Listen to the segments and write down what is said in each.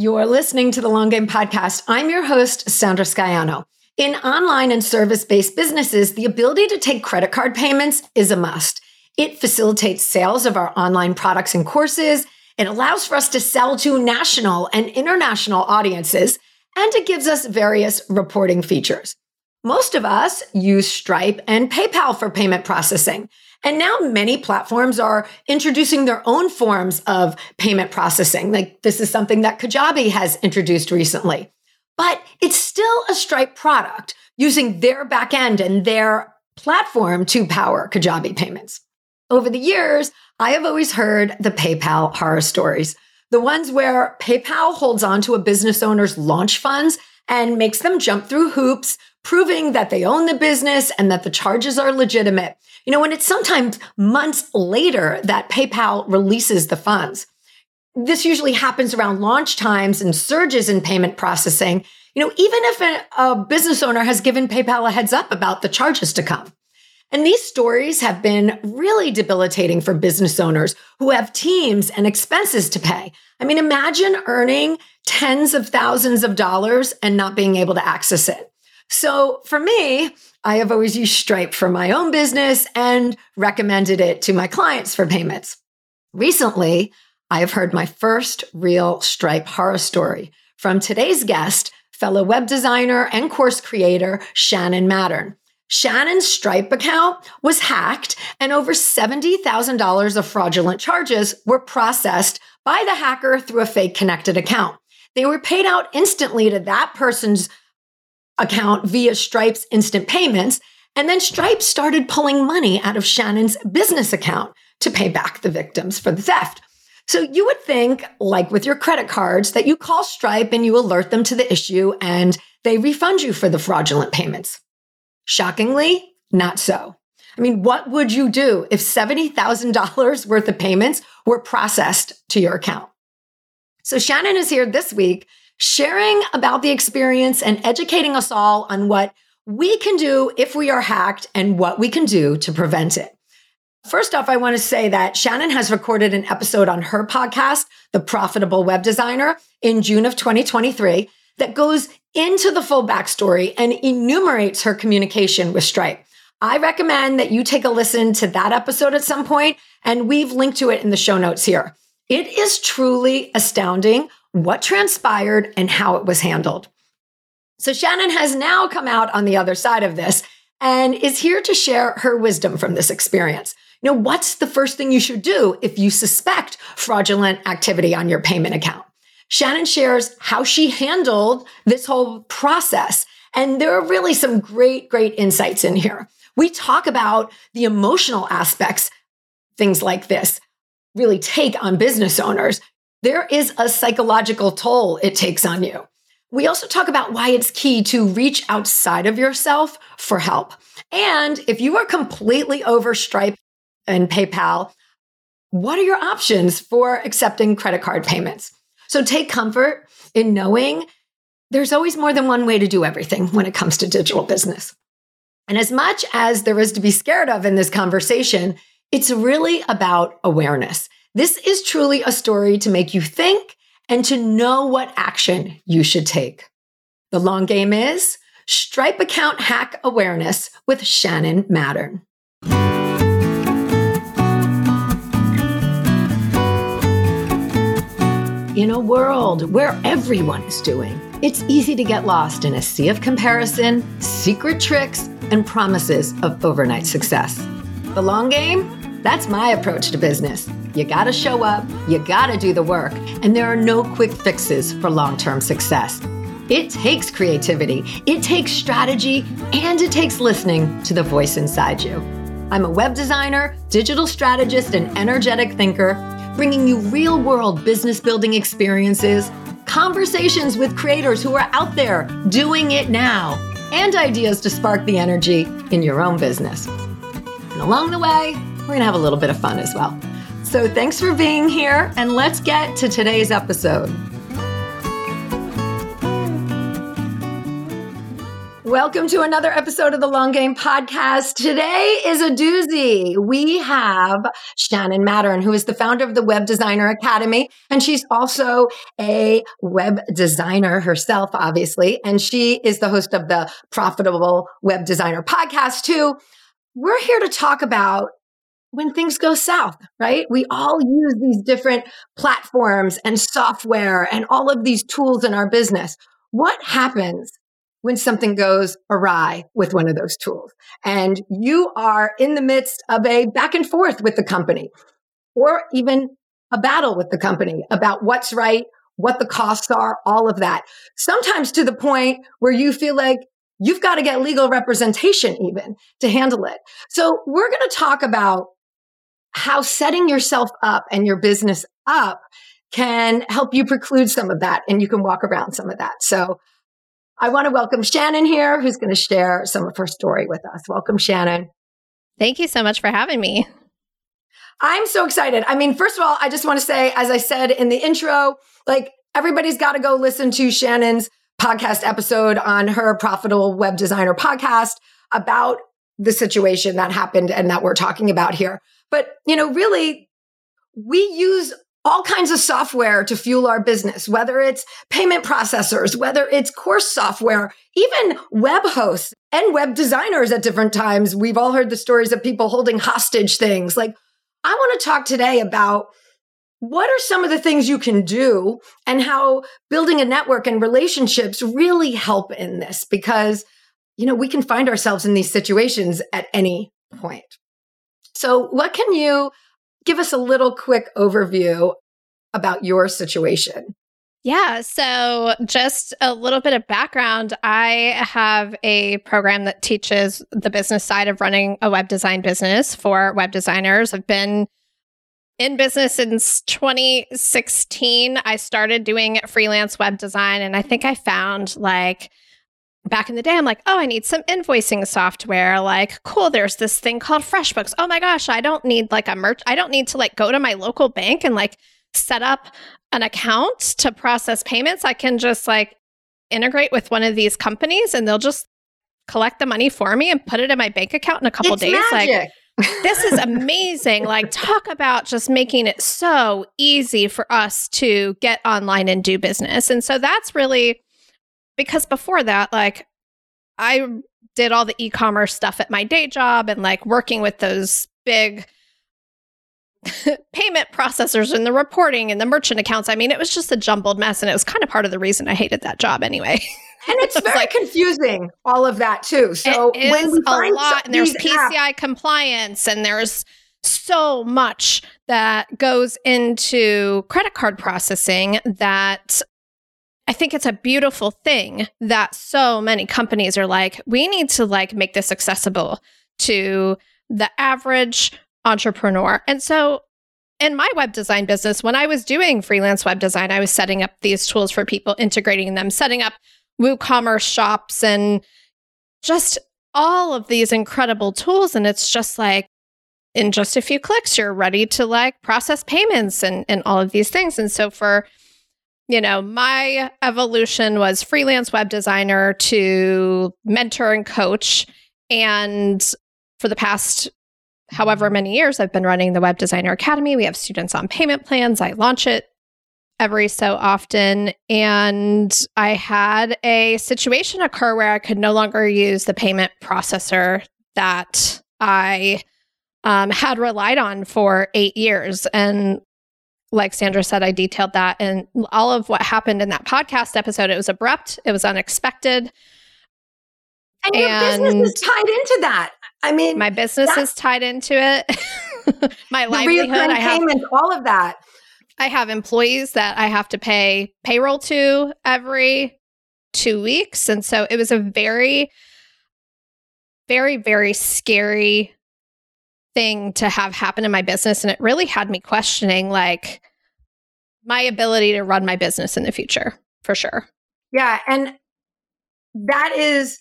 You're listening to the Long Game Podcast. I'm your host, Sandra Scaiano. In online and service based businesses, the ability to take credit card payments is a must. It facilitates sales of our online products and courses. It allows for us to sell to national and international audiences, and it gives us various reporting features. Most of us use Stripe and PayPal for payment processing. And now many platforms are introducing their own forms of payment processing. Like this is something that Kajabi has introduced recently. But it's still a Stripe product using their backend and their platform to power Kajabi payments. Over the years, I have always heard the PayPal horror stories. The ones where PayPal holds on to a business owner's launch funds and makes them jump through hoops, proving that they own the business and that the charges are legitimate. You know, when it's sometimes months later that PayPal releases the funds. This usually happens around launch times and surges in payment processing. You know, even if a, a business owner has given PayPal a heads up about the charges to come. And these stories have been really debilitating for business owners who have teams and expenses to pay. I mean, imagine earning tens of thousands of dollars and not being able to access it. So for me, I have always used Stripe for my own business and recommended it to my clients for payments. Recently, I have heard my first real Stripe horror story from today's guest, fellow web designer and course creator, Shannon Mattern. Shannon's Stripe account was hacked and over $70,000 of fraudulent charges were processed by the hacker through a fake connected account. They were paid out instantly to that person's account via Stripe's instant payments. And then Stripe started pulling money out of Shannon's business account to pay back the victims for the theft. So you would think, like with your credit cards, that you call Stripe and you alert them to the issue and they refund you for the fraudulent payments. Shockingly, not so. I mean, what would you do if $70,000 worth of payments were processed to your account? So Shannon is here this week sharing about the experience and educating us all on what we can do if we are hacked and what we can do to prevent it. First off, I want to say that Shannon has recorded an episode on her podcast, The Profitable Web Designer, in June of 2023 that goes into the full backstory and enumerates her communication with Stripe. I recommend that you take a listen to that episode at some point, and we've linked to it in the show notes here. It is truly astounding what transpired and how it was handled. So Shannon has now come out on the other side of this and is here to share her wisdom from this experience. You know, what's the first thing you should do if you suspect fraudulent activity on your payment account? Shannon shares how she handled this whole process. And there are really some great, great insights in here. We talk about the emotional aspects, things like this really take on business owners. There is a psychological toll it takes on you. We also talk about why it's key to reach outside of yourself for help. And if you are completely over Stripe and PayPal, what are your options for accepting credit card payments? So take comfort in knowing there's always more than one way to do everything when it comes to digital business. And as much as there is to be scared of in this conversation, it's really about awareness. This is truly a story to make you think and to know what action you should take. The long game is Stripe account hack awareness with Shannon Mattern. In a world where everyone is doing, it's easy to get lost in a sea of comparison, secret tricks, and promises of overnight success. The long game? That's my approach to business. You gotta show up, you gotta do the work, and there are no quick fixes for long term success. It takes creativity, it takes strategy, and it takes listening to the voice inside you. I'm a web designer, digital strategist, and energetic thinker bringing you real world business building experiences, conversations with creators who are out there doing it now, and ideas to spark the energy in your own business. And along the way, we're going to have a little bit of fun as well. So thanks for being here, and let's get to today's episode. Welcome to another episode of the Long Game Podcast. Today is a doozy. We have Shannon Mattern, who is the founder of the Web Designer Academy. And she's also a web designer herself, obviously. And she is the host of the Profitable Web Designer podcast, too. We're here to talk about when things go south, right? We all use these different platforms and software and all of these tools in our business. What happens when something goes awry with one of those tools and you are in the midst of a back and forth with the company or even a battle with the company about what's right, what the costs are, all of that. Sometimes to the point where you feel like you've got to get legal representation even to handle it. So we're going to talk about how setting yourself up and your business up can help you preclude some of that and you can walk around some of that. So I want to welcome Shannon here, who's going to share some of her story with us. Welcome, Shannon. Thank you so much for having me. I'm so excited. I mean, first of all, I just want to say, as I said in the intro, like everybody's got to go listen to Shannon's podcast episode on her Profitable Web Designer podcast about the situation that happened and that we're talking about here. But, you know, really, we use all kinds of software to fuel our business, whether it's payment processors, whether it's course software, even web hosts and web designers at different times. We've all heard the stories of people holding hostage things. Like, I want to talk today about what are some of the things you can do and how building a network and relationships really help in this because, you know, we can find ourselves in these situations at any point. So, what can you give us a little quick overview about your situation. Yeah. So, just a little bit of background. I have a program that teaches the business side of running a web design business for web designers. I've been in business since 2016. I started doing freelance web design, and I think I found like back in the day, I'm like, oh, I need some invoicing software. Like, cool, there's this thing called FreshBooks. Oh my gosh, I don't need like a merch. I don't need to like go to my local bank and like set up an account to process payments. I can just like integrate with one of these companies and they'll just collect the money for me and put it in my bank account in a couple it's days. Magic. Like, this is amazing. like, talk about just making it so easy for us to get online and do business. And so that's really because before that, like I did all the e-commerce stuff at my day job and like working with those big payment processors and the reporting and the merchant accounts. I mean, it was just a jumbled mess and it was kind of part of the reason I hated that job anyway. and it's very like, confusing, all of that too. So when we a lot, and there's PCI apps- compliance, and there's so much that goes into credit card processing that I think it's a beautiful thing that so many companies are like, we need to like make this accessible to the average entrepreneur. And so in my web design business, when I was doing freelance web design, I was setting up these tools for people, integrating them, setting up WooCommerce shops and just all of these incredible tools. And it's just like, in just a few clicks, you're ready to like process payments and, and all of these things. And so for you know, my evolution was freelance web designer to mentor and coach. And for the past however many years, I've been running the Web Designer Academy. We have students on payment plans. I launch it every so often. And I had a situation occur where I could no longer use the payment processor that I um, had relied on for eight years. And like Sandra said, I detailed that and all of what happened in that podcast episode. It was abrupt, it was unexpected. And, and your business is tied into that. I mean, my business is tied into it. my livelihood, I have payments, all of that. I have employees that I have to pay payroll to every two weeks. And so it was a very, very, very scary thing to have happen in my business. And it really had me questioning like my ability to run my business in the future for sure. Yeah. And that is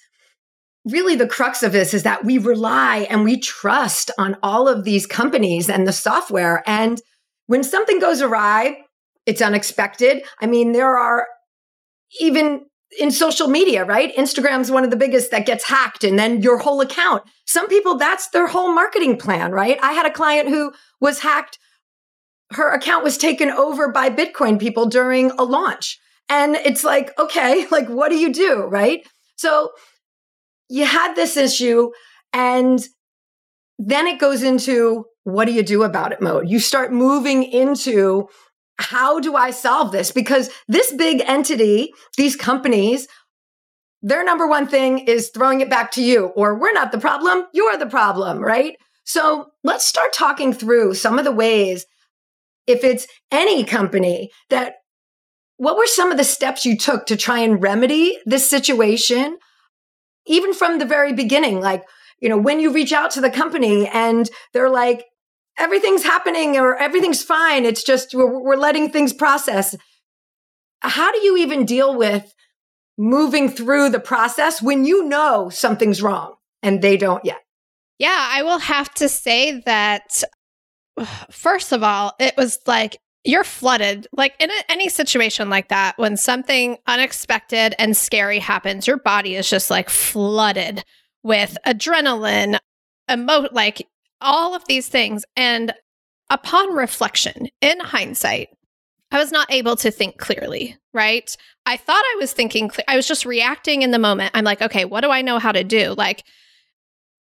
really the crux of this is that we rely and we trust on all of these companies and the software. And when something goes awry, it's unexpected. I mean, there are even in social media, right? Instagram's one of the biggest that gets hacked and then your whole account. Some people, that's their whole marketing plan, right? I had a client who was hacked. Her account was taken over by Bitcoin people during a launch. And it's like, okay, like, what do you do? Right. So you had this issue and then it goes into what do you do about it mode. You start moving into how do I solve this? Because this big entity, these companies, their number one thing is throwing it back to you, or we're not the problem, you're the problem, right? So let's start talking through some of the ways, if it's any company, that what were some of the steps you took to try and remedy this situation? Even from the very beginning, like, you know, when you reach out to the company and they're like, everything's happening or everything's fine. It's just we're, we're letting things process. How do you even deal with moving through the process when you know something's wrong and they don't yet? Yeah, I will have to say that, first of all, it was like you're flooded. Like in a, any situation like that, when something unexpected and scary happens, your body is just like flooded with adrenaline, emo- like all of these things. And upon reflection, in hindsight, I was not able to think clearly, right? I thought I was thinking, I was just reacting in the moment. I'm like, okay, what do I know how to do? Like,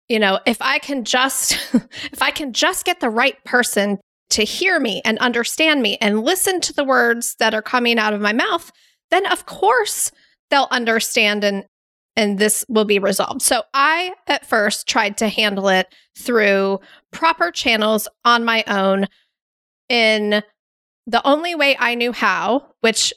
you know, if I can just, if I can just get the right person to hear me and understand me and listen to the words that are coming out of my mouth, then of course they'll understand and and this will be resolved. So I at first tried to handle it through proper channels on my own in the only way I knew how, which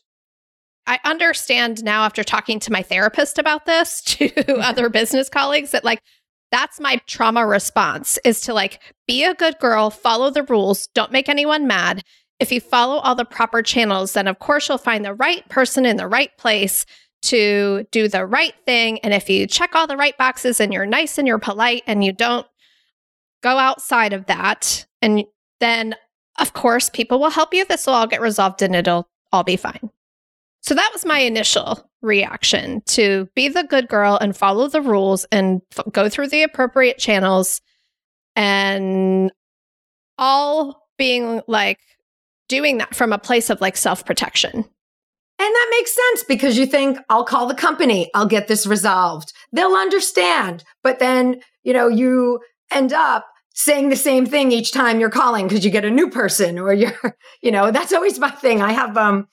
I understand now after talking to my therapist about this to mm-hmm. other business colleagues that like that's my trauma response is to like be a good girl, follow the rules, don't make anyone mad. If you follow all the proper channels, then of course you'll find the right person in the right place to do the right thing. And if you check all the right boxes and you're nice and you're polite and you don't go outside of that, and then of course people will help you. This will all get resolved and it'll all be fine. So that was my initial reaction to be the good girl and follow the rules and f- go through the appropriate channels and all being like doing that from a place of like self protection. And that makes sense because you think, I'll call the company, I'll get this resolved. They'll understand. But then, you know, you end up saying the same thing each time you're calling because you get a new person or you're, you know, that's always my thing. I have, um,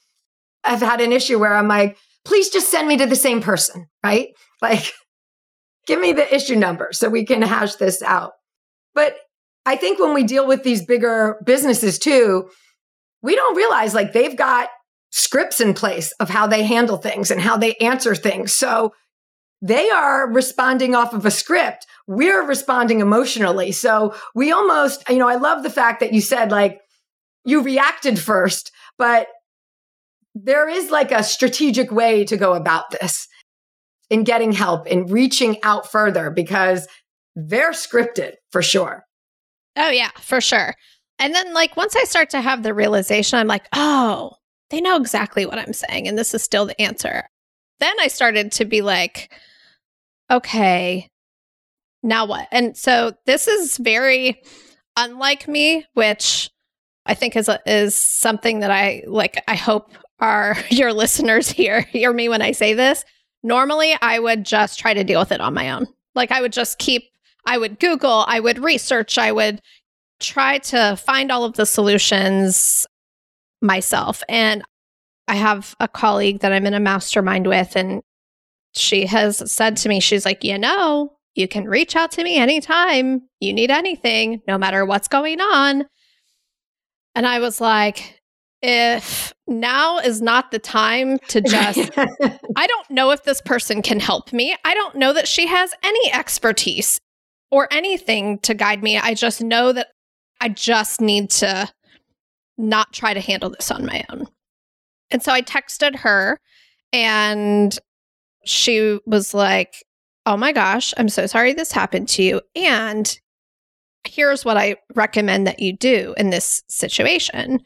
I've had an issue where I'm like, please just send me to the same person, right? Like, give me the issue number so we can hash this out. But I think when we deal with these bigger businesses too, we don't realize like they've got scripts in place of how they handle things and how they answer things. So they are responding off of a script. We're responding emotionally. So we almost, you know, I love the fact that you said like you reacted first, but there is like a strategic way to go about this in getting help in reaching out further because they're scripted for sure. Oh, yeah, for sure. And then, like, once I start to have the realization, I'm like, oh, they know exactly what I'm saying. And this is still the answer. Then I started to be like, okay, now what? And so this is very unlike me, which I think is is something that I like. I hope our your listeners hear hear me when I say this. Normally, I would just try to deal with it on my own. Like I would just keep. I would Google. I would research. I would try to find all of the solutions myself. And I have a colleague that I'm in a mastermind with, and she has said to me, she's like, you know, you can reach out to me anytime you need anything, no matter what's going on. And I was like, if now is not the time to just, I don't know if this person can help me. I don't know that she has any expertise or anything to guide me. I just know that I just need to not try to handle this on my own. And so I texted her and she was like, Oh my gosh, I'm so sorry this happened to you. And here's what I recommend that you do in this situation.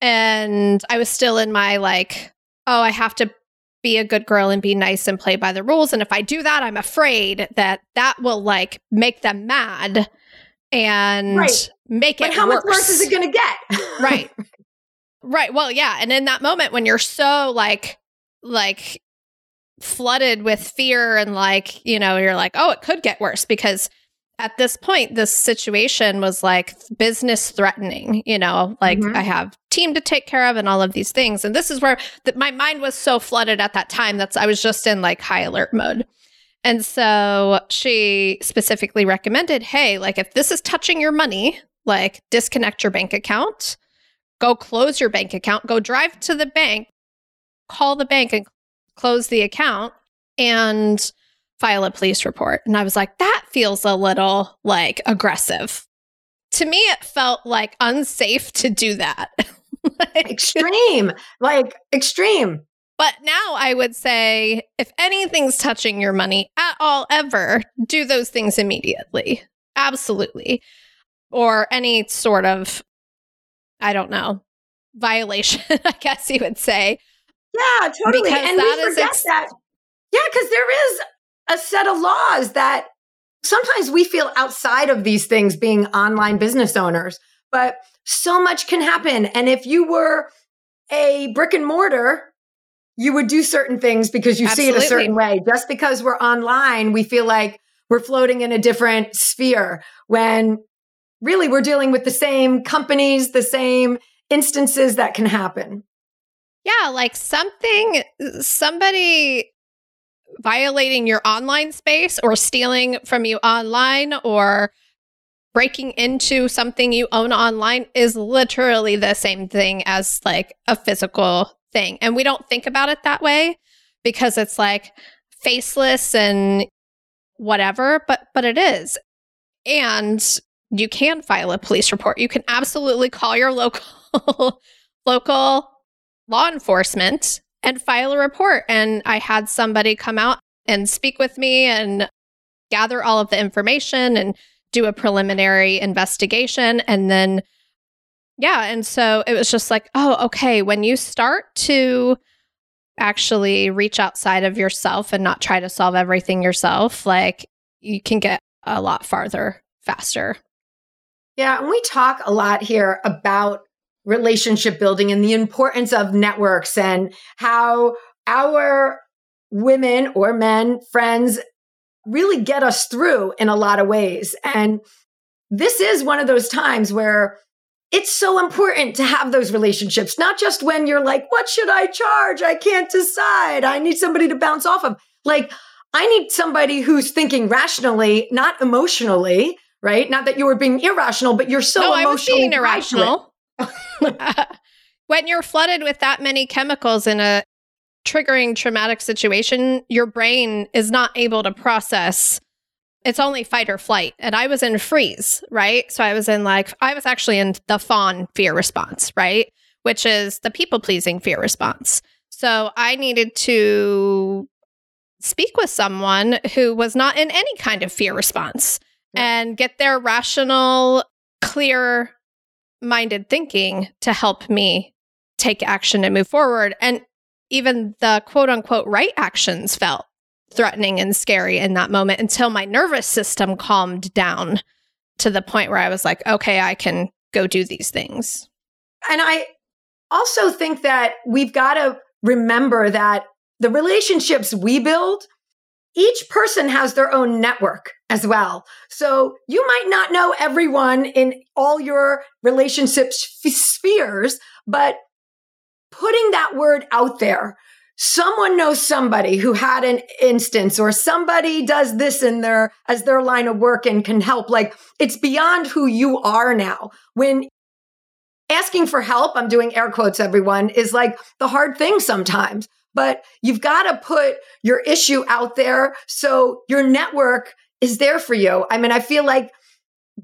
And I was still in my like, oh, I have to be a good girl and be nice and play by the rules. And if I do that, I'm afraid that that will like make them mad and right. Make it. But how worse. much worse is it going to get? right. Right. Well, yeah. And in that moment when you're so like, like flooded with fear and like, you know, you're like, oh, it could get worse because at this point, this situation was like business threatening, you know, like mm-hmm. I have team to take care of and all of these things. And this is where my mind was so flooded at that time that's I was just in like high alert mode. And so she specifically recommended, hey, like if this is touching your money, like disconnect your bank account, go close your bank account, go drive to the bank, call the bank and close the account and file a police report. And I was like, that feels a little like aggressive. To me, it felt like unsafe to do that. like, extreme, like extreme. But now I would say if anything's touching your money at all, ever, do those things immediately. Absolutely. Or any sort of, I don't know, violation, I guess you would say. Yeah, totally. Because and we forget ex- that. Yeah, because there is a set of laws that sometimes we feel outside of these things being online business owners, but so much can happen. And if you were a brick and mortar, you would do certain things because you Absolutely. see it a certain way. Just because we're online, we feel like we're floating in a different sphere when really we're dealing with the same companies, the same instances that can happen. Yeah, like something, somebody violating your online space or stealing from you online or breaking into something you own online is literally the same thing as like a physical thing. And we don't think about it that way because it's like faceless and whatever, but but it is. And you can file a police report. You can absolutely call your local local law enforcement and file a report. And I had somebody come out and speak with me and gather all of the information and do a preliminary investigation. And then, yeah. And so it was just like, oh, okay. When you start to actually reach outside of yourself and not try to solve everything yourself, like you can get a lot farther faster. Yeah. And we talk a lot here about relationship building and the importance of networks and how our women or men, friends, really get us through in a lot of ways. And this is one of those times where it's so important to have those relationships, not just when you're like, what should I charge? I can't decide. I need somebody to bounce off of. Like, I need somebody who's thinking rationally, not emotionally, right? Not that you were being irrational, but you're so no, emotionally. I was being irrational. when you're flooded with that many chemicals in a triggering traumatic situation, your brain is not able to process. It's only fight or flight. And I was in freeze, right? So I was in like, I was actually in the fawn fear response, right? Which is the people pleasing fear response. So I needed to speak with someone who was not in any kind of fear response and get their rational, clear minded thinking to help me take action and move forward. And even the quote unquote right actions felt threatening and scary in that moment until my nervous system calmed down to the point where I was like, okay, I can go do these things. And I also think that we've got to remember that the relationships we build each person has their own network as well. So you might not know everyone in all your relationship spheres, but putting that word out there, someone knows somebody who had an instance or somebody does this in their as their line of work and can help. Like it's beyond who you are now. When asking for help i'm doing air quotes everyone is like the hard thing sometimes but you've got to put your issue out there so your network is there for you. I mean, I feel like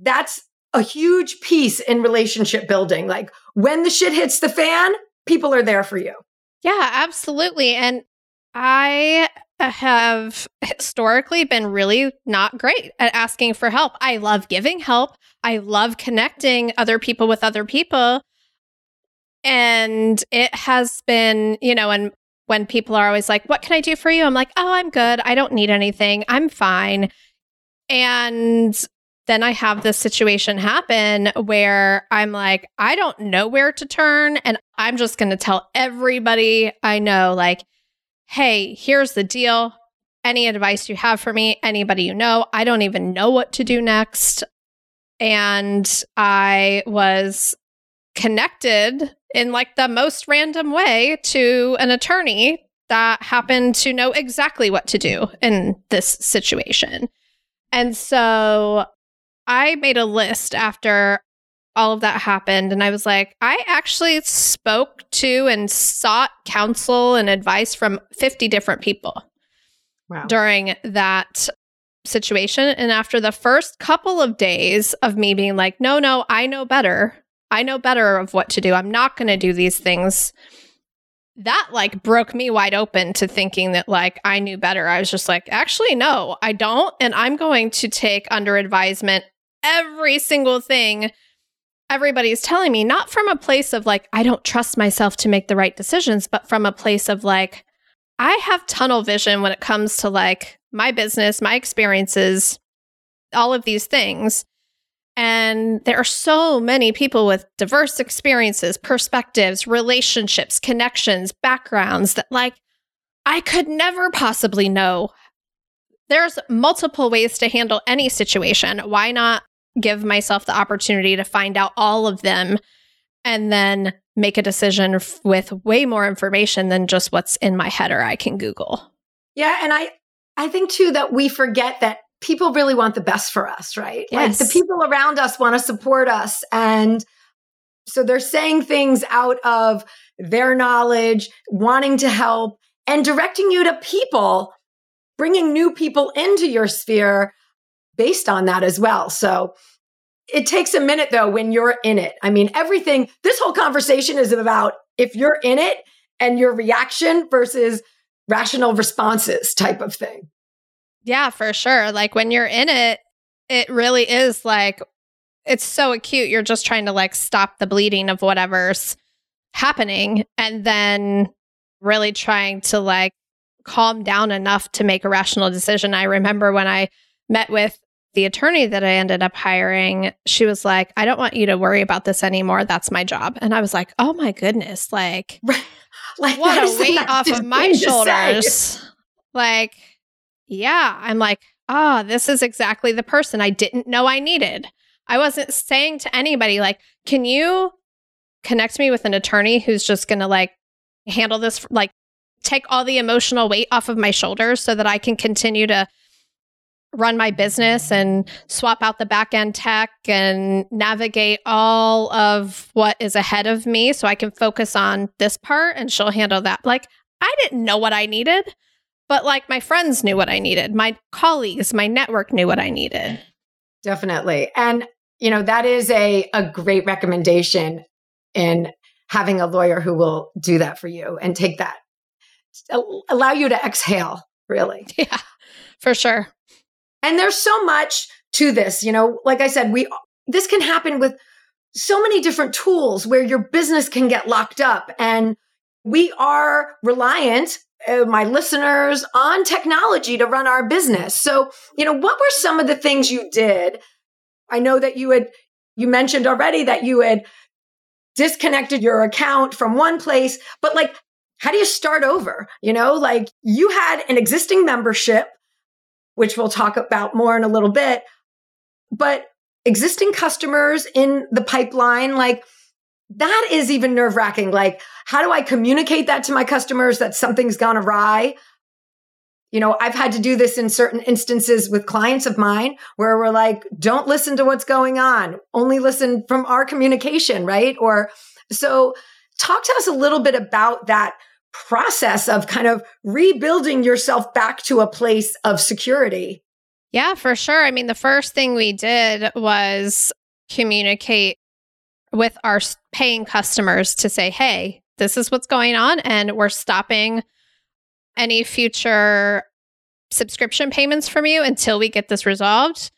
that's a huge piece in relationship building. Like when the shit hits the fan, people are there for you. Yeah, absolutely. And I have historically been really not great at asking for help. I love giving help. I love connecting other people with other people. And it has been, you know, and when people are always like, What can I do for you? I'm like, Oh, I'm good. I don't need anything. I'm fine. And then I have this situation happen where I'm like, I don't know where to turn. And I'm just going to tell everybody I know, like, hey, here's the deal. Any advice you have for me, anybody you know, I don't even know what to do next. And I was connected in like the most random way to an attorney that happened to know exactly what to do in this situation. And so I made a list after all of that happened and I was like, I actually spoke to and sought counsel and advice from 50 different people wow. during that situation. And after the first couple of days of me being like, no, no, I know better. I know better of what to do. I'm not going to do these things. That like broke me wide open to thinking that like I knew better. I was just like, actually, no, I don't. And I'm going to take under advisement every single thing everybody's telling me, not from a place of like, I don't trust myself to make the right decisions, but from a place of like, I have tunnel vision when it comes to like my business, my experiences, all of these things. And there are so many people with diverse experiences, perspectives, relationships, connections, backgrounds that, like, I could never possibly know. There's multiple ways to handle any situation. Why not give myself the opportunity to find out all of them and then make a decision f- with way more information than just what's in my head or I can Google. Yeah, and I I think too that we forget that people really want the best for us, right? Yes. Like the people around us want to support us and so they're saying things out of their knowledge, wanting to help and directing you to people, bringing new people into your sphere based on that as well. So it takes a minute though when you're in it. I mean, everything, this whole conversation is about if you're in it and your reaction versus rational responses type of thing. Yeah, for sure. Like when you're in it, it really is like, it's so acute. You're just trying to like stop the bleeding of whatever's happening and then really trying to like calm down enough to make a rational decision. I remember when I met with the attorney that I ended up hiring, she was like, I don't want you to worry about this anymore. That's my job. And I was like, oh my goodness, like, like what a weight off of my shoulders. Like, yeah, I'm like, ah, oh, this is exactly the person I didn't know I needed. I wasn't saying to anybody, like, can you connect me with an attorney who's just going to like handle this, like, take all the emotional weight off of my shoulders so that I can continue to run my business and swap out the back end tech and navigate all of what is ahead of me so I can focus on this part and she'll handle that. Like, I didn't know what I needed, but like my friends knew what I needed. My colleagues, my network knew what I needed. Definitely. And, you know, that is a, a great recommendation in having a lawyer who will do that for you and take that, allow you to exhale, really. Yeah, for sure. And there's so much to this, you know, like I said, we, this can happen with so many different tools where your business can get locked up and we are reliant uh, my listeners on technology to run our business. So, you know, what were some of the things you did? I know that you had you mentioned already that you had disconnected your account from one place, but like how do you start over? You know, like you had an existing membership which we'll talk about more in a little bit. But existing customers in the pipeline, like that is even nerve wracking. Like, how do I communicate that to my customers that something's gone awry? You know, I've had to do this in certain instances with clients of mine where we're like, don't listen to what's going on, only listen from our communication, right? Or so talk to us a little bit about that process of kind of rebuilding yourself back to a place of security. Yeah, for sure. I mean, the first thing we did was communicate with our paying customers to say, hey, this is what's going on, and we're stopping any future subscription payments from you until we get this resolved.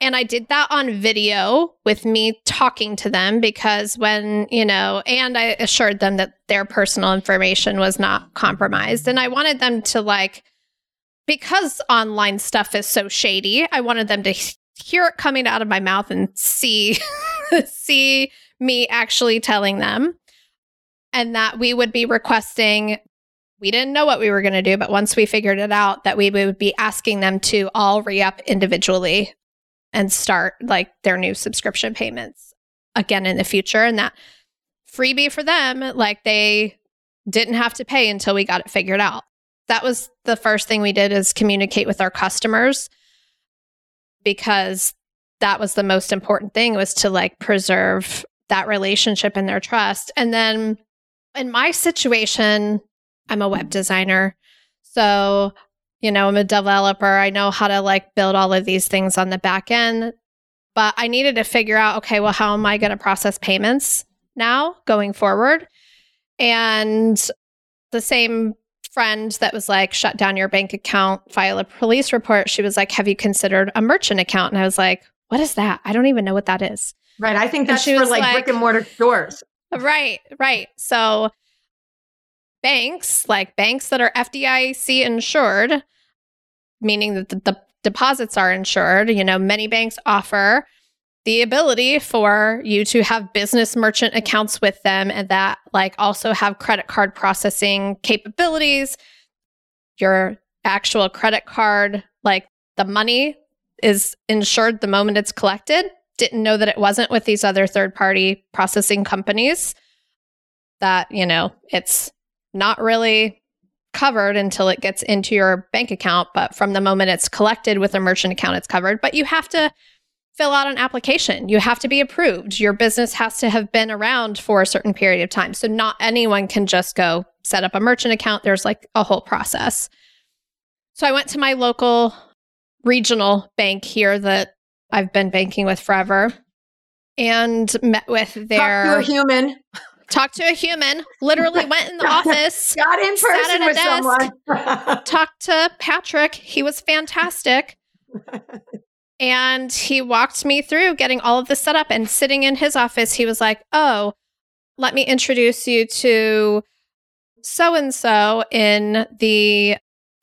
And I did that on video with me talking to them because when, you know, and I assured them that their personal information was not compromised. And I wanted them to like, because online stuff is so shady, I wanted them to hear it coming out of my mouth and see, see me actually telling them. And that we would be requesting we didn't know what we were going to do, but once we figured it out, that we would be asking them to all re up individually and start like their new subscription payments again in the future. And that freebie for them, like they didn't have to pay until we got it figured out. That was the first thing we did is communicate with our customers because that was the most important thing was to like preserve that relationship and their trust. And then in my situation, I'm a web designer. So you know, I'm a developer. I know how to like build all of these things on the back end. But I needed to figure out, okay, well, how am I going to process payments now going forward? And the same friend that was like, shut down your bank account, file a police report, she was like, have you considered a merchant account? And I was like, what is that? I don't even know what that is. Right. I think that's for like, like brick and mortar stores. Right. Right. So banks, like banks that are FDIC insured, meaning that the, the deposits are insured. You know, many banks offer the ability for you to have business merchant accounts with them and that like also have credit card processing capabilities. Your actual credit card, like the money is insured the moment it's collected. Didn't know that it wasn't with these other third party processing companies. That, you know, it's not really covered until it gets into your bank account. But from the moment it's collected with a merchant account, it's covered. But you have to fill out an application. You have to be approved. Your business has to have been around for a certain period of time. So not anyone can just go set up a merchant account. There's like a whole process. So I went to my local regional bank here that I've been banking with forever and met with their Talk to a human talked to a human, literally went in the office, got in person with desk, someone, talked to Patrick. He was fantastic. and he walked me through getting all of this set up and sitting in his office. He was like, Oh, let me introduce you to so and so in the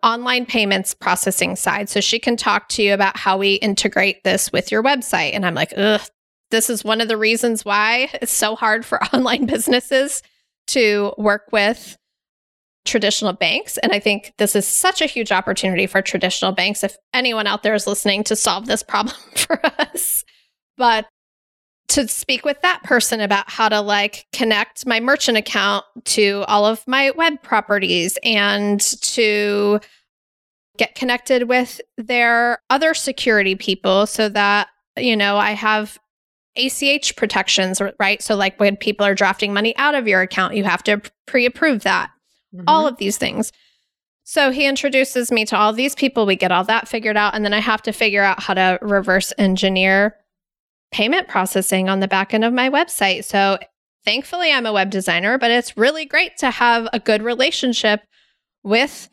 online payments processing side. So she can talk to you about how we integrate this with your website. And I'm like, Ugh, this is one of the reasons why it's so hard for online businesses to work with traditional banks. And I think this is such a huge opportunity for traditional banks. If anyone out there is listening to solve this problem for us, but to speak with that person about how to like connect my merchant account to all of my web properties and to get connected with their other security people so that you know I have ACH protections, right? So, like when people are drafting money out of your account, you have to pre approve that, mm-hmm. all of these things. So, he introduces me to all these people. We get all that figured out. And then I have to figure out how to reverse engineer payment processing on the back end of my website. So, thankfully, I'm a web designer, but it's really great to have a good relationship with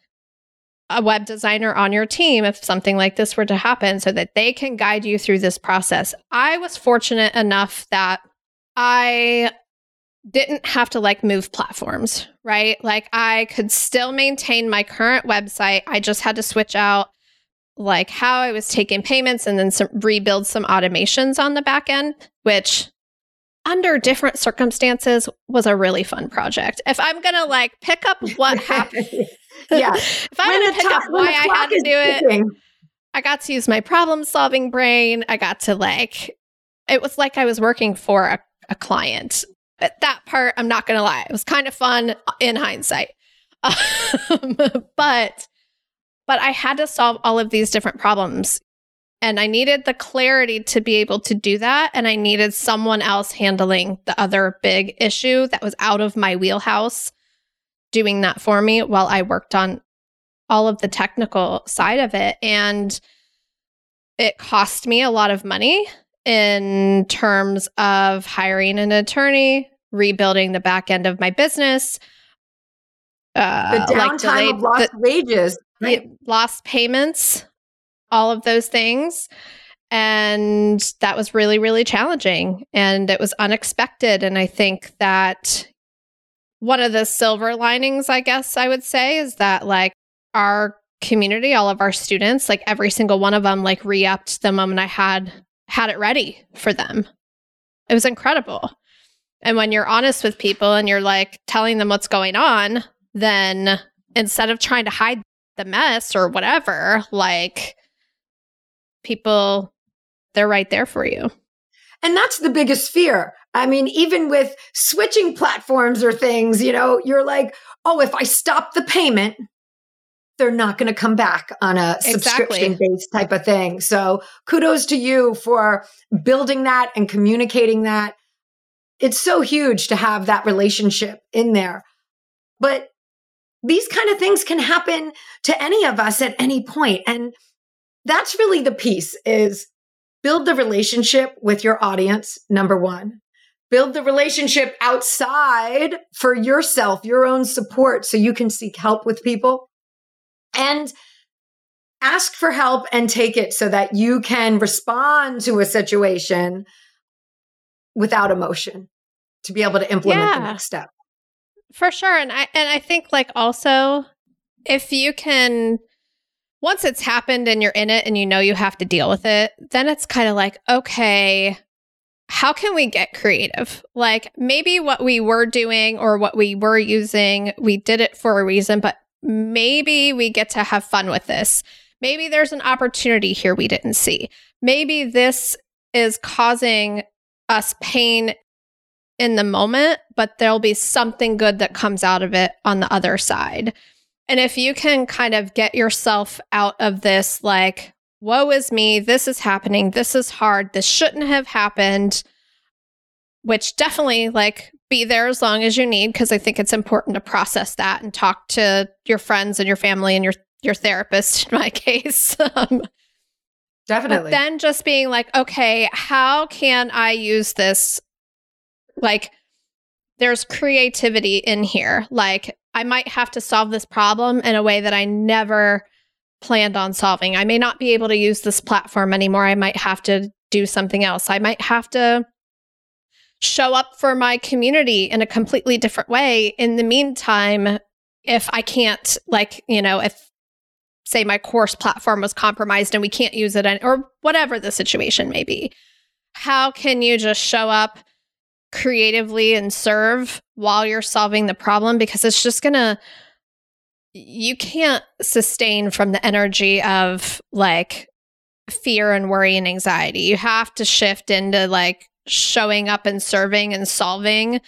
a web designer on your team if something like this were to happen so that they can guide you through this process. I was fortunate enough that I didn't have to like move platforms, right? Like I could still maintain my current website. I just had to switch out like how I was taking payments and then some rebuild some automations on the back end, which under different circumstances was a really fun project. If I'm going to like pick up what happened yeah. if I'm going to pick up why I had to do it, I got to use my problem solving brain. I got to like, it was like I was working for a, a client. But that part, I'm not going to lie, it was kind of fun in hindsight. Um, but, but I had to solve all of these different problems. And I needed the clarity to be able to do that. And I needed someone else handling the other big issue that was out of my wheelhouse doing that for me while I worked on all of the technical side of it. And it cost me a lot of money in terms of hiring an attorney, rebuilding the back end of my business. Uh, the downtime like delayed, of lost the, wages, right? lost payments, all of those things. And that was really, really challenging. And it was unexpected. And I think that one of the silver linings, I guess I would say, is that like our community, all of our students, like every single one of them, like re upped the moment I had had it ready for them. It was incredible. And when you're honest with people and you're like telling them what's going on, then instead of trying to hide the mess or whatever, like people, they're right there for you. And that's the biggest fear. I mean, even with switching platforms or things, you know, you're like, oh, if I stop the payment, they're not going to come back on a subscription based type of thing. So kudos to you for building that and communicating that. It's so huge to have that relationship in there. But these kind of things can happen to any of us at any point. And that's really the piece is build the relationship with your audience. Number one, build the relationship outside for yourself, your own support so you can seek help with people and ask for help and take it so that you can respond to a situation without emotion to be able to implement yeah, the next step. For sure. And I and I think like also if you can once it's happened and you're in it and you know you have to deal with it, then it's kind of like, okay, how can we get creative? Like maybe what we were doing or what we were using, we did it for a reason, but maybe we get to have fun with this. Maybe there's an opportunity here we didn't see. Maybe this is causing us pain in the moment, but there'll be something good that comes out of it on the other side. And if you can kind of get yourself out of this, like, woe is me, this is happening, this is hard, this shouldn't have happened, which definitely, like, be there as long as you need because I think it's important to process that and talk to your friends and your family and your your therapist in my case. um, Definitely. Then just being like, okay, how can I use this? Like, there's creativity in here. Like, I might have to solve this problem in a way that I never planned on solving. I may not be able to use this platform anymore. I might have to do something else. I might have to show up for my community in a completely different way. In the meantime, if I can't, like, you know, if say my course platform was compromised and we can't use it, or whatever the situation may be, how can you just show up creatively and serve while you're solving the problem? Because it's just going to, you can't sustain from the energy of like fear and worry and anxiety. You have to shift into like showing up and serving and solving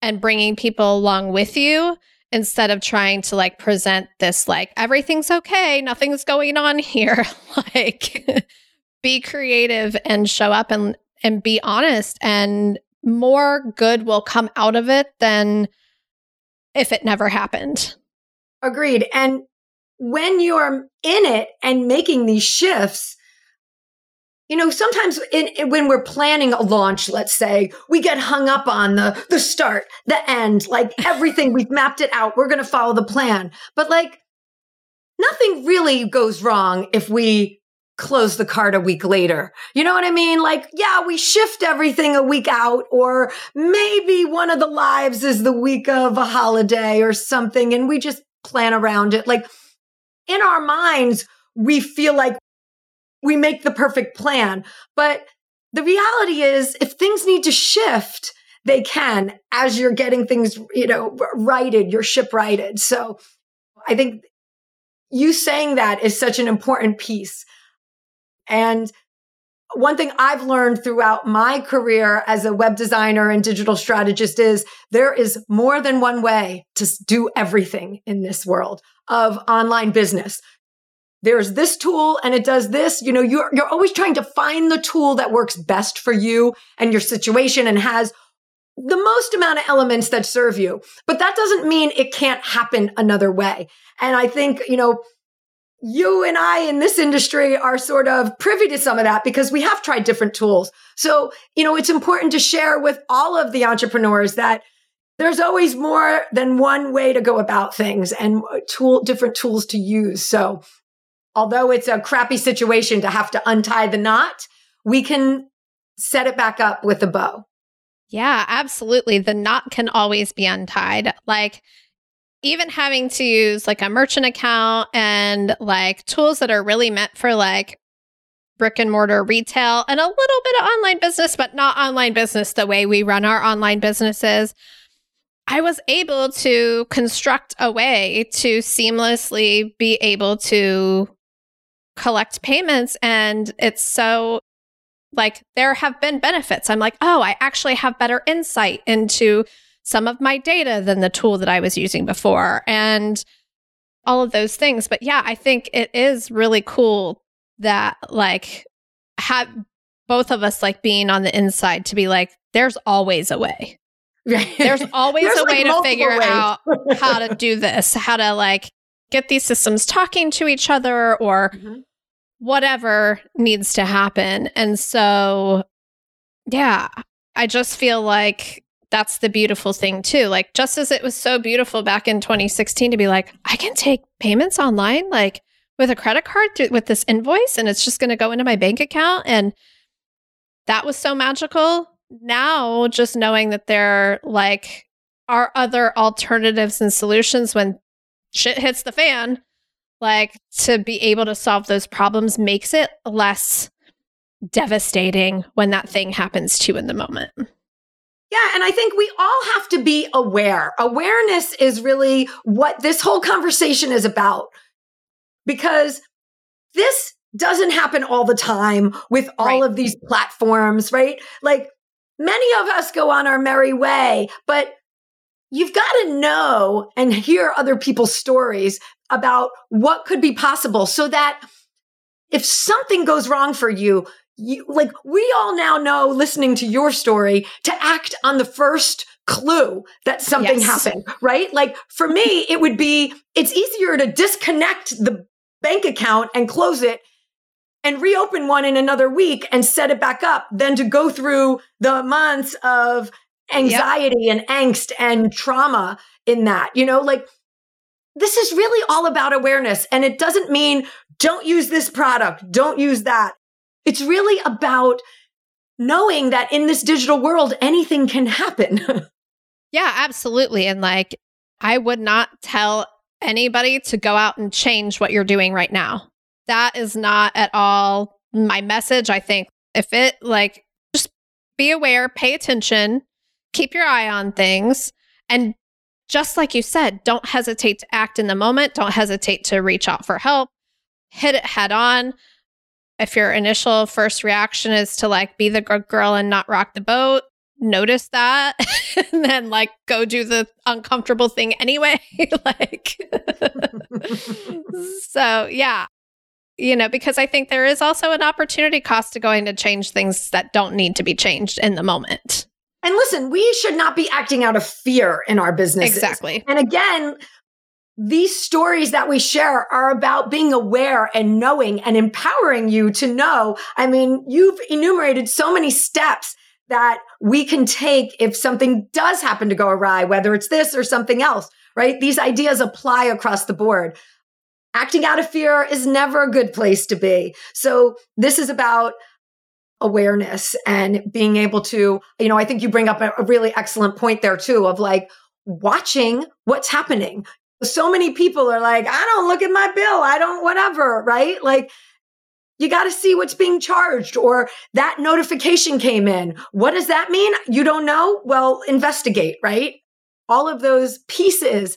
and bringing people along with you instead of trying to like present this like everything's okay, nothing's going on here. like be creative and show up and and be honest and more good will come out of it than if it never happened. Agreed. And when you're in it and making these shifts, you know, sometimes in, in, when we're planning a launch, let's say, we get hung up on the the start, the end, like everything. We've mapped it out. We're going to follow the plan. But like, nothing really goes wrong if we close the card a week later. You know what I mean? Like, yeah, we shift everything a week out, or maybe one of the lives is the week of a holiday or something, and we just plan around it. Like, in our minds, we feel like we make the perfect plan. But the reality is, if things need to shift, they can as you're getting things, you know, righted, your ship righted. So I think you saying that is such an important piece. And one thing I've learned throughout my career as a web designer and digital strategist is there is more than one way to do everything in this world of online business there's this tool and it does this. You know, you're, you're always trying to find the tool that works best for you and your situation and has the most amount of elements that serve you. But that doesn't mean it can't happen another way. And I think, you know, you and I in this industry are sort of privy to some of that because we have tried different tools. So, you know, it's important to share with all of the entrepreneurs that there's always more than one way to go about things and uh, tool different tools to use. So although it's a crappy situation to have to untie the knot, we can set it back up with a bow. Yeah, absolutely. The knot can always be untied. Like, even having to use like a merchant account and like tools that are really meant for like brick and mortar retail and a little bit of online business, but not online business the way we run our online businesses. I was able to construct a way to seamlessly be able to collect payments. And it's so like there have been benefits. I'm like, oh, I actually have better insight into some of my data than the tool that I was using before. And all of those things. But yeah, I think it is really cool that like have both of us like being on the inside to be like, there's always a way. Right. There's always there's a way like to figure ways. out how to do this, how to like get these systems talking to each other or mm-hmm. whatever needs to happen. And so, yeah, I just feel like that's the beautiful thing too. Like, just as it was so beautiful back in 2016 to be like, I can take payments online, like with a credit card through, with this invoice, and it's just going to go into my bank account. And that was so magical now just knowing that there like are other alternatives and solutions when shit hits the fan like to be able to solve those problems makes it less devastating when that thing happens to you in the moment. Yeah, and I think we all have to be aware. Awareness is really what this whole conversation is about. Because this doesn't happen all the time with all right. of these platforms, right? Like Many of us go on our merry way, but you've got to know and hear other people's stories about what could be possible so that if something goes wrong for you, you like we all now know listening to your story to act on the first clue that something yes. happened, right? Like for me, it would be it's easier to disconnect the bank account and close it and reopen one in another week and set it back up than to go through the months of anxiety yep. and angst and trauma in that. You know, like this is really all about awareness. And it doesn't mean don't use this product, don't use that. It's really about knowing that in this digital world, anything can happen. yeah, absolutely. And like, I would not tell anybody to go out and change what you're doing right now that is not at all my message. I think if it like just be aware, pay attention, keep your eye on things, and just like you said, don't hesitate to act in the moment. Don't hesitate to reach out for help. Hit it head on. If your initial first reaction is to like be the good girl and not rock the boat, notice that and then like go do the uncomfortable thing anyway. like, so yeah, you know, because I think there is also an opportunity cost to going to change things that don't need to be changed in the moment. And listen, we should not be acting out of fear in our business. Exactly. And again, these stories that we share are about being aware and knowing and empowering you to know. I mean, you've enumerated so many steps that we can take if something does happen to go awry, whether it's this or something else, right? These ideas apply across the board acting out of fear is never a good place to be. So this is about awareness and being able to, you know, I think you bring up a, a really excellent point there too of like watching what's happening. So many people are like, I don't look at my bill. I don't, whatever, right? Like, you got to see what's being charged or that notification came in. What does that mean? You don't know? Well, investigate, right? All of those pieces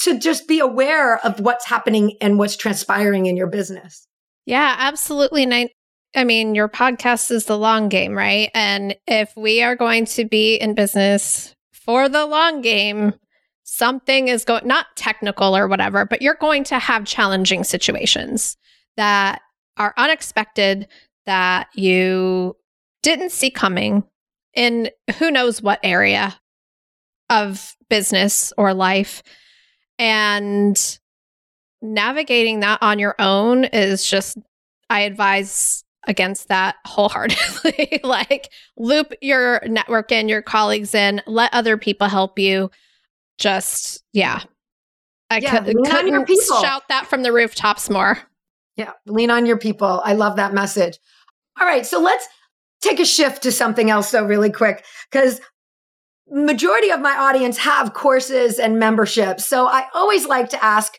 to just be aware of what's happening and what's transpiring in your business. Yeah, absolutely. And I, I mean, your podcast is the long game, right? And if we are going to be in business for the long game, something is going not technical or whatever, but you're going to have challenging situations that are unexpected that you didn't see coming in who knows what area of business or life. And navigating that on your own is just, I advise against that wholeheartedly. like, loop your network in, your colleagues in, let other people help you. Just, yeah. I yeah, could, couldn't shout that from the rooftops more. Yeah, lean on your people. I love that message. All right, so let's take a shift to something else though really quick cuz majority of my audience have courses and memberships. So I always like to ask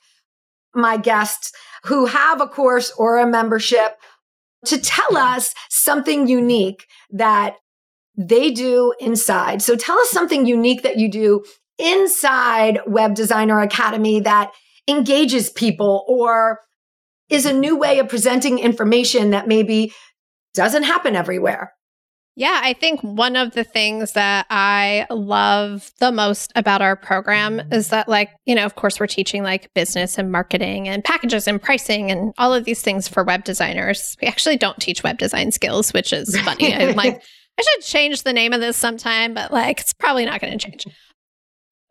my guests who have a course or a membership to tell us something unique that they do inside. So tell us something unique that you do inside Web Designer Academy that engages people or is a new way of presenting information that maybe doesn't happen everywhere. Yeah, I think one of the things that I love the most about our program is that, like, you know, of course, we're teaching like business and marketing and packages and pricing and all of these things for web designers. We actually don't teach web design skills, which is funny. I'm like, I should change the name of this sometime, but like, it's probably not going to change.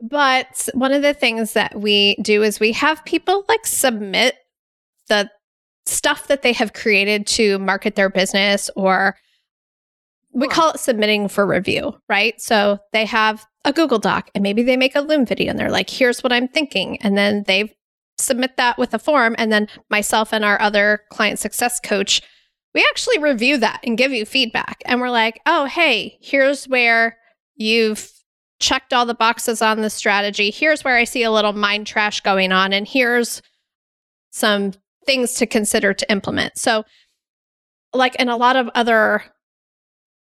But one of the things that we do is we have people like submit the stuff that they have created to market their business or we call it submitting for review, right? So they have a Google Doc and maybe they make a Loom video and they're like, here's what I'm thinking. And then they submit that with a form. And then myself and our other client success coach, we actually review that and give you feedback. And we're like, oh, hey, here's where you've checked all the boxes on the strategy. Here's where I see a little mind trash going on. And here's some things to consider to implement. So, like in a lot of other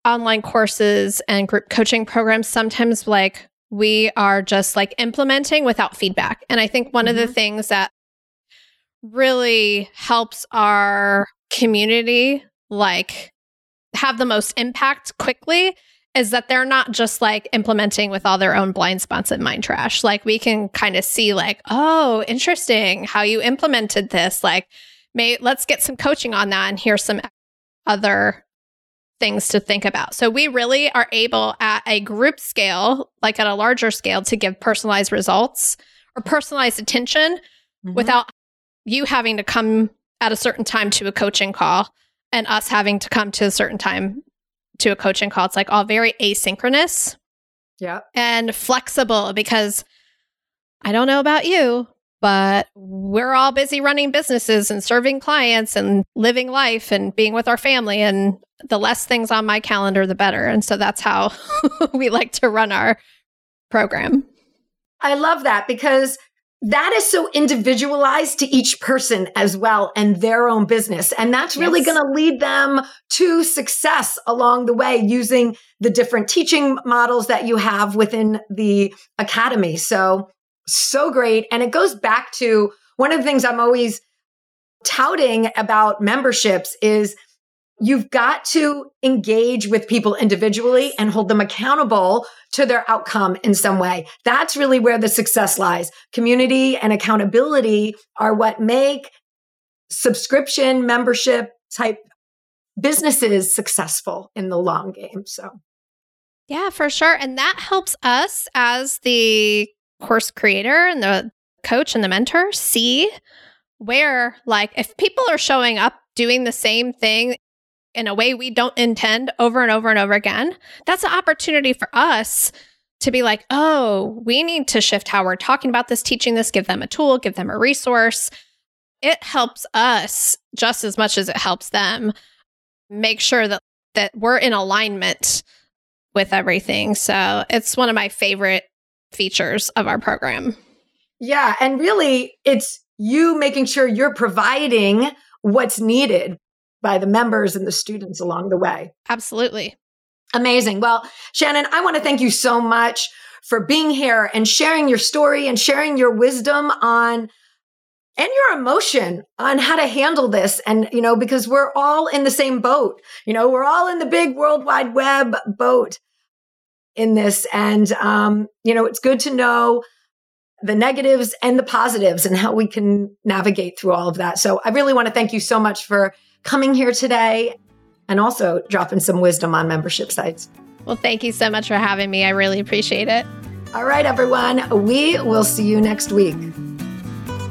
online courses and group coaching programs, sometimes like we are just like implementing without feedback. And I think one mm-hmm. of the mm-hmm. things that really helps our community like have the most impact quickly is that they're not just like implementing with all their own blind spots and mind trash. Like we can kind of see like, oh, interesting how you implemented this. Like, may let's get some coaching on that and here's some other things to think about. So we really are able at a group scale, like at a larger scale, to give personalized results or personalized attention mm-hmm. without you having to come at a certain time to a coaching call and us having to come to a certain time to a coaching call. It's like all very asynchronous. Yeah. And flexible because I don't know about you, but we're all busy running businesses and serving clients and living life and being with our family. And the less things on my calendar, the better. And so that's how we like to run our program. I love that because that is so individualized to each person as well and their own business. And that's really yes. going to lead them to success along the way using the different teaching models that you have within the academy. So, so great. And it goes back to one of the things I'm always touting about memberships is You've got to engage with people individually and hold them accountable to their outcome in some way. That's really where the success lies. Community and accountability are what make subscription membership type businesses successful in the long game. So, yeah, for sure. And that helps us as the course creator and the coach and the mentor see where, like, if people are showing up doing the same thing in a way we don't intend over and over and over again, that's an opportunity for us to be like, oh, we need to shift how we're talking about this, teaching this, give them a tool, give them a resource. It helps us just as much as it helps them make sure that that we're in alignment with everything. So it's one of my favorite features of our program. Yeah. And really, it's you making sure you're providing what's needed by the members and the students along the way. Absolutely. Amazing. Well, Shannon, I want to thank you so much for being here and sharing your story and sharing your wisdom on and your emotion on how to handle this. And, you know, because we're all in the same boat, you know, we're all in the big world wide web boat in this. And, um, you know, it's good to know the negatives and the positives and how we can navigate through all of that. So I really want to thank you so much for coming here today and also dropping some wisdom on membership sites. Well, thank you so much for having me. I really appreciate it. All right, everyone. We will see you next week.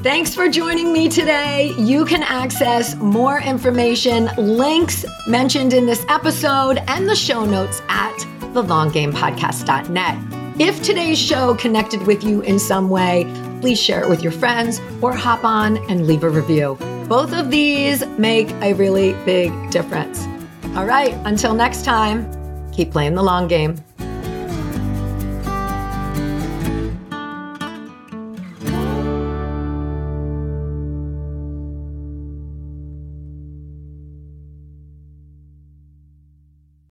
Thanks for joining me today. You can access more information, links mentioned in this episode, and the show notes at thelonggamepodcast.net. If today's show connected with you in some way, please share it with your friends or hop on and leave a review. Both of these make a really big difference. All right, until next time, keep playing the long game.